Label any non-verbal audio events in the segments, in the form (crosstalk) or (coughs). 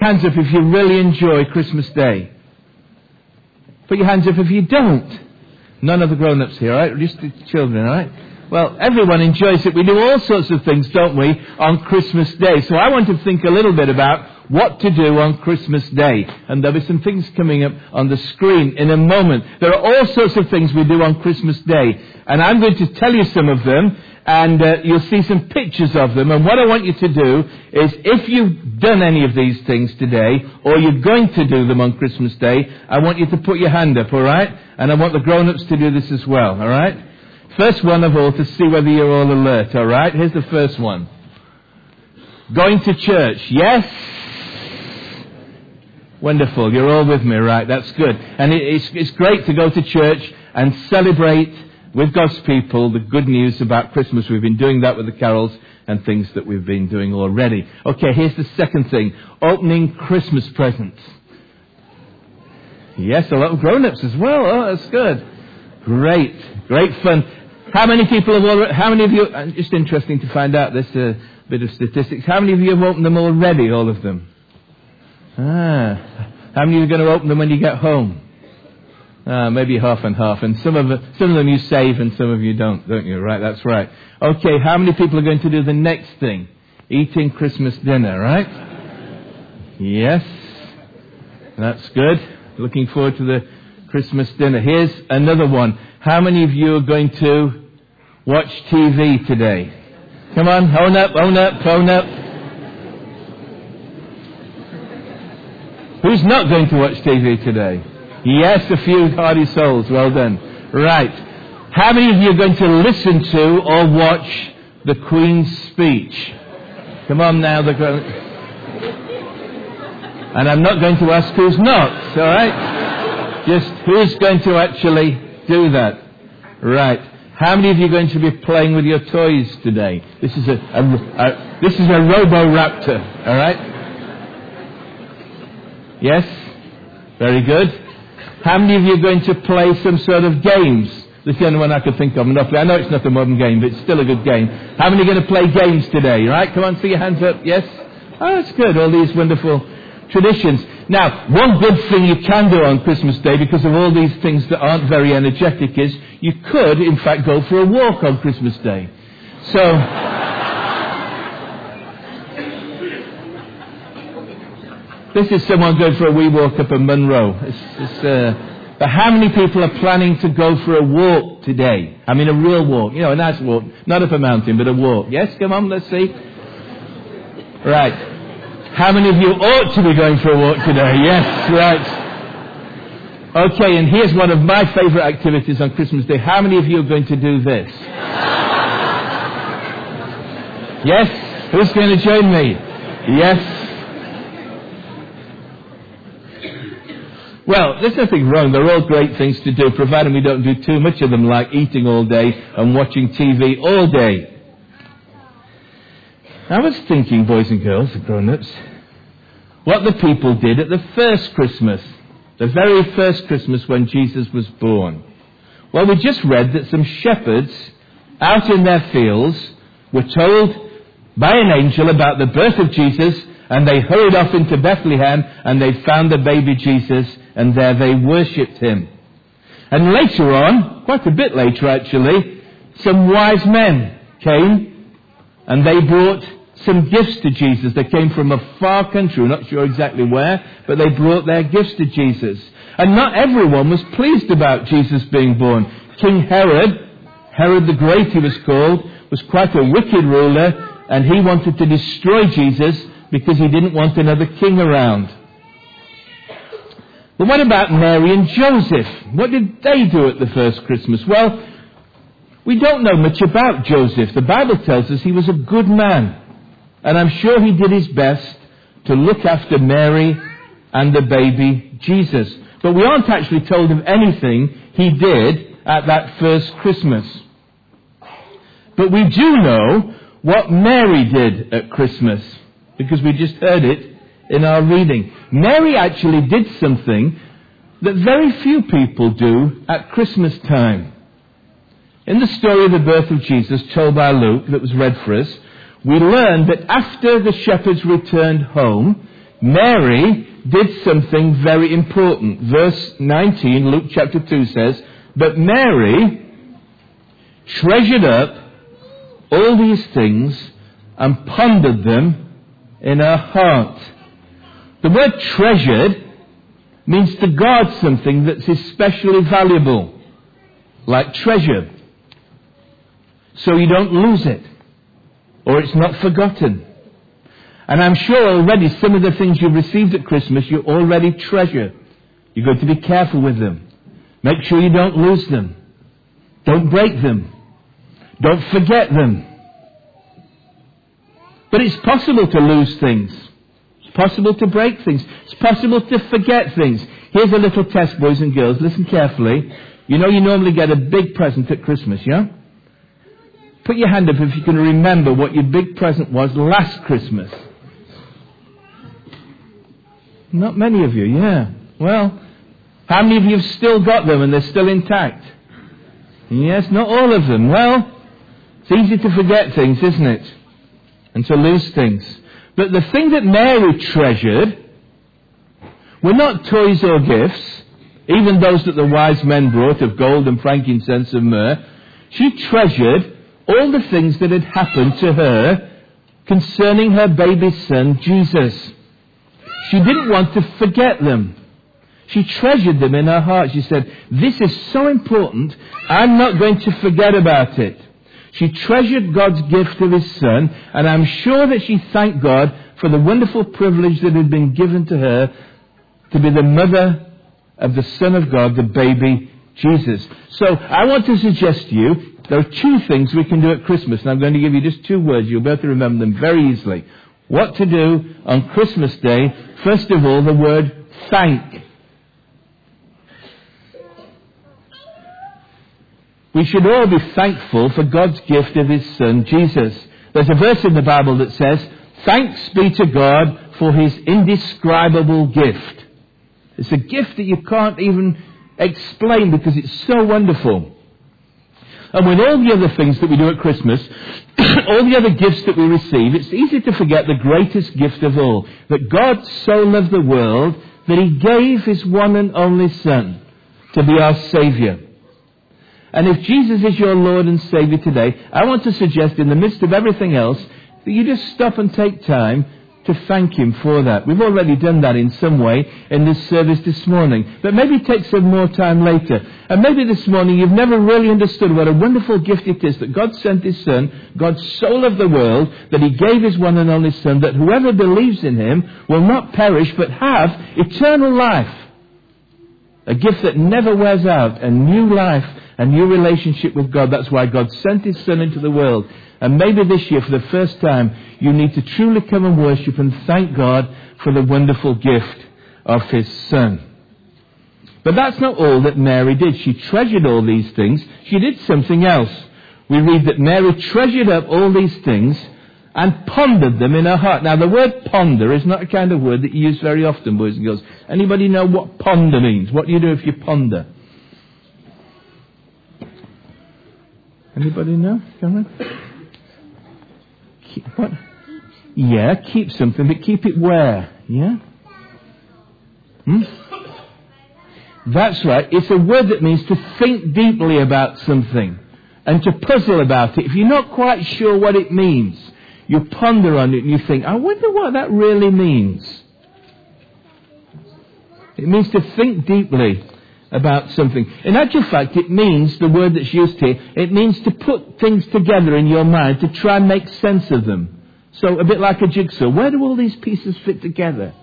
Hands up if you really enjoy Christmas Day. Put your hands up if you don't. None of the grown-ups here, alright? Just the children, alright? Well, everyone enjoys it. We do all sorts of things, don't we, on Christmas Day. So I want to think a little bit about what to do on Christmas Day. And there'll be some things coming up on the screen in a moment. There are all sorts of things we do on Christmas Day. And I'm going to tell you some of them and uh, you'll see some pictures of them. And what I want you to do is, if you've done any of these things today, or you're going to do them on Christmas Day, I want you to put your hand up, all right? And I want the grown-ups to do this as well, all right? First one of all to see whether you're all alert, all right? Here's the first one. Going to church, yes? Wonderful, you're all with me, right? That's good. And it's, it's great to go to church and celebrate with God's people the good news about Christmas. We've been doing that with the carols and things that we've been doing already. Okay, here's the second thing. Opening Christmas presents. Yes, a lot of grown-ups as well. Oh, that's good. Great. Great fun. How many people have already, how many of you, uh, just interesting to find out this uh, bit of statistics. How many of you have opened them already, all of them? Ah. How many are going to open them when you get home? Uh, maybe half and half. And some of, some of them you save and some of you don't, don't you? Right, that's right. Okay, how many people are going to do the next thing? Eating Christmas dinner, right? Yes. That's good. Looking forward to the Christmas dinner. Here's another one. How many of you are going to watch TV today? Come on, own up, own up, own up. Who's not going to watch TV today? Yes, a few hardy souls. Well done. Right. How many of you are going to listen to or watch the Queen's speech? Come on now, the and I'm not going to ask who's not, alright? Just who's going to actually do that? Right. How many of you are going to be playing with your toys today? This is a, a, a this is a Robo-Raptor, alright? Yes? Very good. How many of you are going to play some sort of games? That's the only one I could think of. Monopoly. I know it's not a modern game, but it's still a good game. How many are going to play games today? Right? Come on, see your hands up. Yes? Oh, that's good. All these wonderful traditions. Now, one good thing you can do on Christmas Day, because of all these things that aren't very energetic, is you could, in fact, go for a walk on Christmas Day. So, This is someone going for a wee walk up in Munro. It's, it's, uh, but how many people are planning to go for a walk today? I mean, a real walk. You know, a nice walk. Not up a mountain, but a walk. Yes? Come on, let's see. Right. How many of you ought to be going for a walk today? Yes, right. Okay, and here's one of my favourite activities on Christmas Day. How many of you are going to do this? Yes? Who's going to join me? Yes? Well, there's nothing wrong. They're all great things to do, provided we don't do too much of them, like eating all day and watching TV all day. I was thinking, boys and girls, the grown-ups, what the people did at the first Christmas, the very first Christmas when Jesus was born. Well, we just read that some shepherds out in their fields were told by an angel about the birth of Jesus and they hurried off into Bethlehem and they found the baby Jesus and there they worshipped him. And later on, quite a bit later actually, some wise men came and they brought some gifts to Jesus. They came from a far country, we're not sure exactly where, but they brought their gifts to Jesus. And not everyone was pleased about Jesus being born. King Herod, Herod the Great he was called, was quite a wicked ruler and he wanted to destroy Jesus because he didn't want another king around. But what about Mary and Joseph? What did they do at the first Christmas? Well, we don't know much about Joseph. The Bible tells us he was a good man. And I'm sure he did his best to look after Mary and the baby Jesus. But we aren't actually told of anything he did at that first Christmas. But we do know what Mary did at Christmas because we just heard it in our reading. Mary actually did something that very few people do at Christmas time. In the story of the birth of Jesus told by Luke that was read for us, we learn that after the shepherds returned home, Mary did something very important. Verse 19, Luke chapter 2 says, But Mary treasured up all these things and pondered them in her heart. The word treasured means to guard something that's especially valuable, like treasure, so you don't lose it, or it's not forgotten. And I'm sure already some of the things you've received at Christmas you already treasure. You've got to be careful with them. Make sure you don't lose them. Don't break them. Don't forget them. But it's possible to lose things. It's possible to break things. It's possible to forget things. Here's a little test, boys and girls. Listen carefully. You know you normally get a big present at Christmas, yeah? Put your hand up if you can remember what your big present was last Christmas. Not many of you, yeah. Well, how many of you have still got them and they're still intact? Yes, not all of them. Well, it's easy to forget things, isn't it? And to lose things. But the thing that Mary treasured were not toys or gifts, even those that the wise men brought of gold and frankincense and myrrh. She treasured all the things that had happened to her concerning her baby son, Jesus. She didn't want to forget them. She treasured them in her heart. She said, This is so important, I'm not going to forget about it. She treasured God's gift of His Son, and I'm sure that she thanked God for the wonderful privilege that had been given to her to be the mother of the Son of God, the baby Jesus. So I want to suggest to you there are two things we can do at Christmas, and I'm going to give you just two words. You'll be able to remember them very easily. What to do on Christmas Day. First of all, the word thank. We should all be thankful for God's gift of His Son, Jesus. There's a verse in the Bible that says, Thanks be to God for His indescribable gift. It's a gift that you can't even explain because it's so wonderful. And with all the other things that we do at Christmas, (coughs) all the other gifts that we receive, it's easy to forget the greatest gift of all. That God so loved the world that He gave His one and only Son to be our Saviour. And if Jesus is your Lord and Saviour today, I want to suggest in the midst of everything else that you just stop and take time to thank Him for that. We've already done that in some way in this service this morning. But maybe take some more time later. And maybe this morning you've never really understood what a wonderful gift it is that God sent His Son, God's so of the world, that He gave His one and only Son, that whoever believes in Him will not perish but have eternal life. A gift that never wears out, a new life, a new relationship with God. That's why God sent His Son into the world. And maybe this year, for the first time, you need to truly come and worship and thank God for the wonderful gift of His Son. But that's not all that Mary did. She treasured all these things. She did something else. We read that Mary treasured up all these things and pondered them in her heart. Now, the word ponder is not a kind of word that you use very often, boys and girls. Anybody know what ponder means? What do you do if you ponder? Anybody know? On. Keep, what? Yeah, keep something, but keep it where? Yeah? Hmm? That's right. It's a word that means to think deeply about something and to puzzle about it. If you're not quite sure what it means, you ponder on it and you think, I wonder what that really means. It means to think deeply about something. In actual fact, it means, the word that's used here, it means to put things together in your mind, to try and make sense of them. So, a bit like a jigsaw. Where do all these pieces fit together?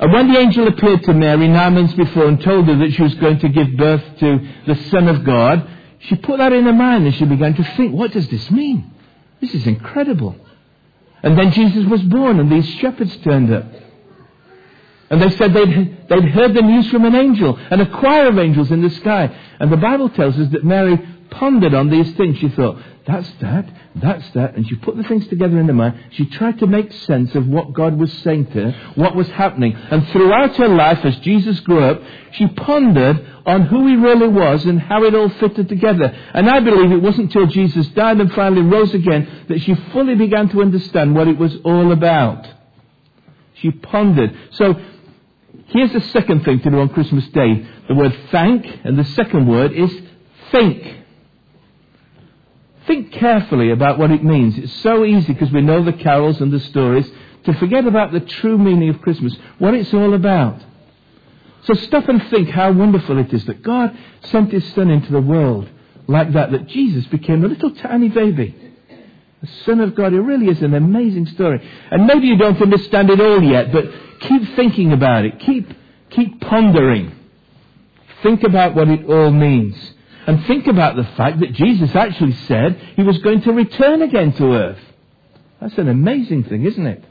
And when the angel appeared to Mary nine months before and told her that she was going to give birth to the Son of God, she put that in her mind and she began to think, what does this mean? This is incredible. And then Jesus was born and these shepherds turned up. And they said they'd, they'd heard the news from an angel, and a choir of angels in the sky. And the Bible tells us that Mary pondered on these things. She thought, that's that, that's that. And she put the things together in her mind. She tried to make sense of what God was saying to her, what was happening. And throughout her life, as Jesus grew up, she pondered on who he really was and how it all fitted together. And I believe it wasn't until Jesus died and finally rose again that she fully began to understand what it was all about. She pondered. So here's the second thing to do on Christmas Day. The word thank, and the second word is think. Think carefully about what it means. It's so easy because we know the carols and the stories to forget about the true meaning of Christmas, what it's all about. So stop and think how wonderful it is that God sent His Son into the world like that, that Jesus became a little tiny baby. The Son of God. It really is an amazing story. And maybe you don't understand it all yet, but keep thinking about it. Keep, keep pondering. Think about what it all means. And think about the fact that Jesus actually said he was going to return again to earth. That's an amazing thing, isn't it?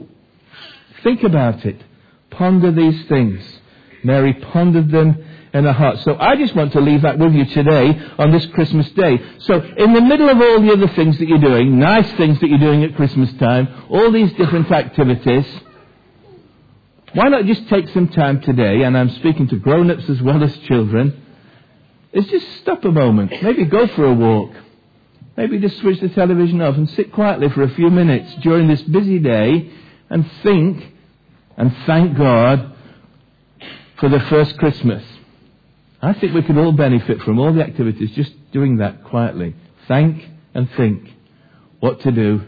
Think about it. Ponder these things. Mary pondered them in her heart. So I just want to leave that with you today on this Christmas day. So in the middle of all the other things that you're doing, nice things that you're doing at Christmas time, all these different activities, why not just take some time today, and I'm speaking to grown-ups as well as children, is just stop a moment. Maybe go for a walk. Maybe just switch the television off and sit quietly for a few minutes during this busy day and think and thank God for the first Christmas. I think we can all benefit from all the activities just doing that quietly. Thank and think what to do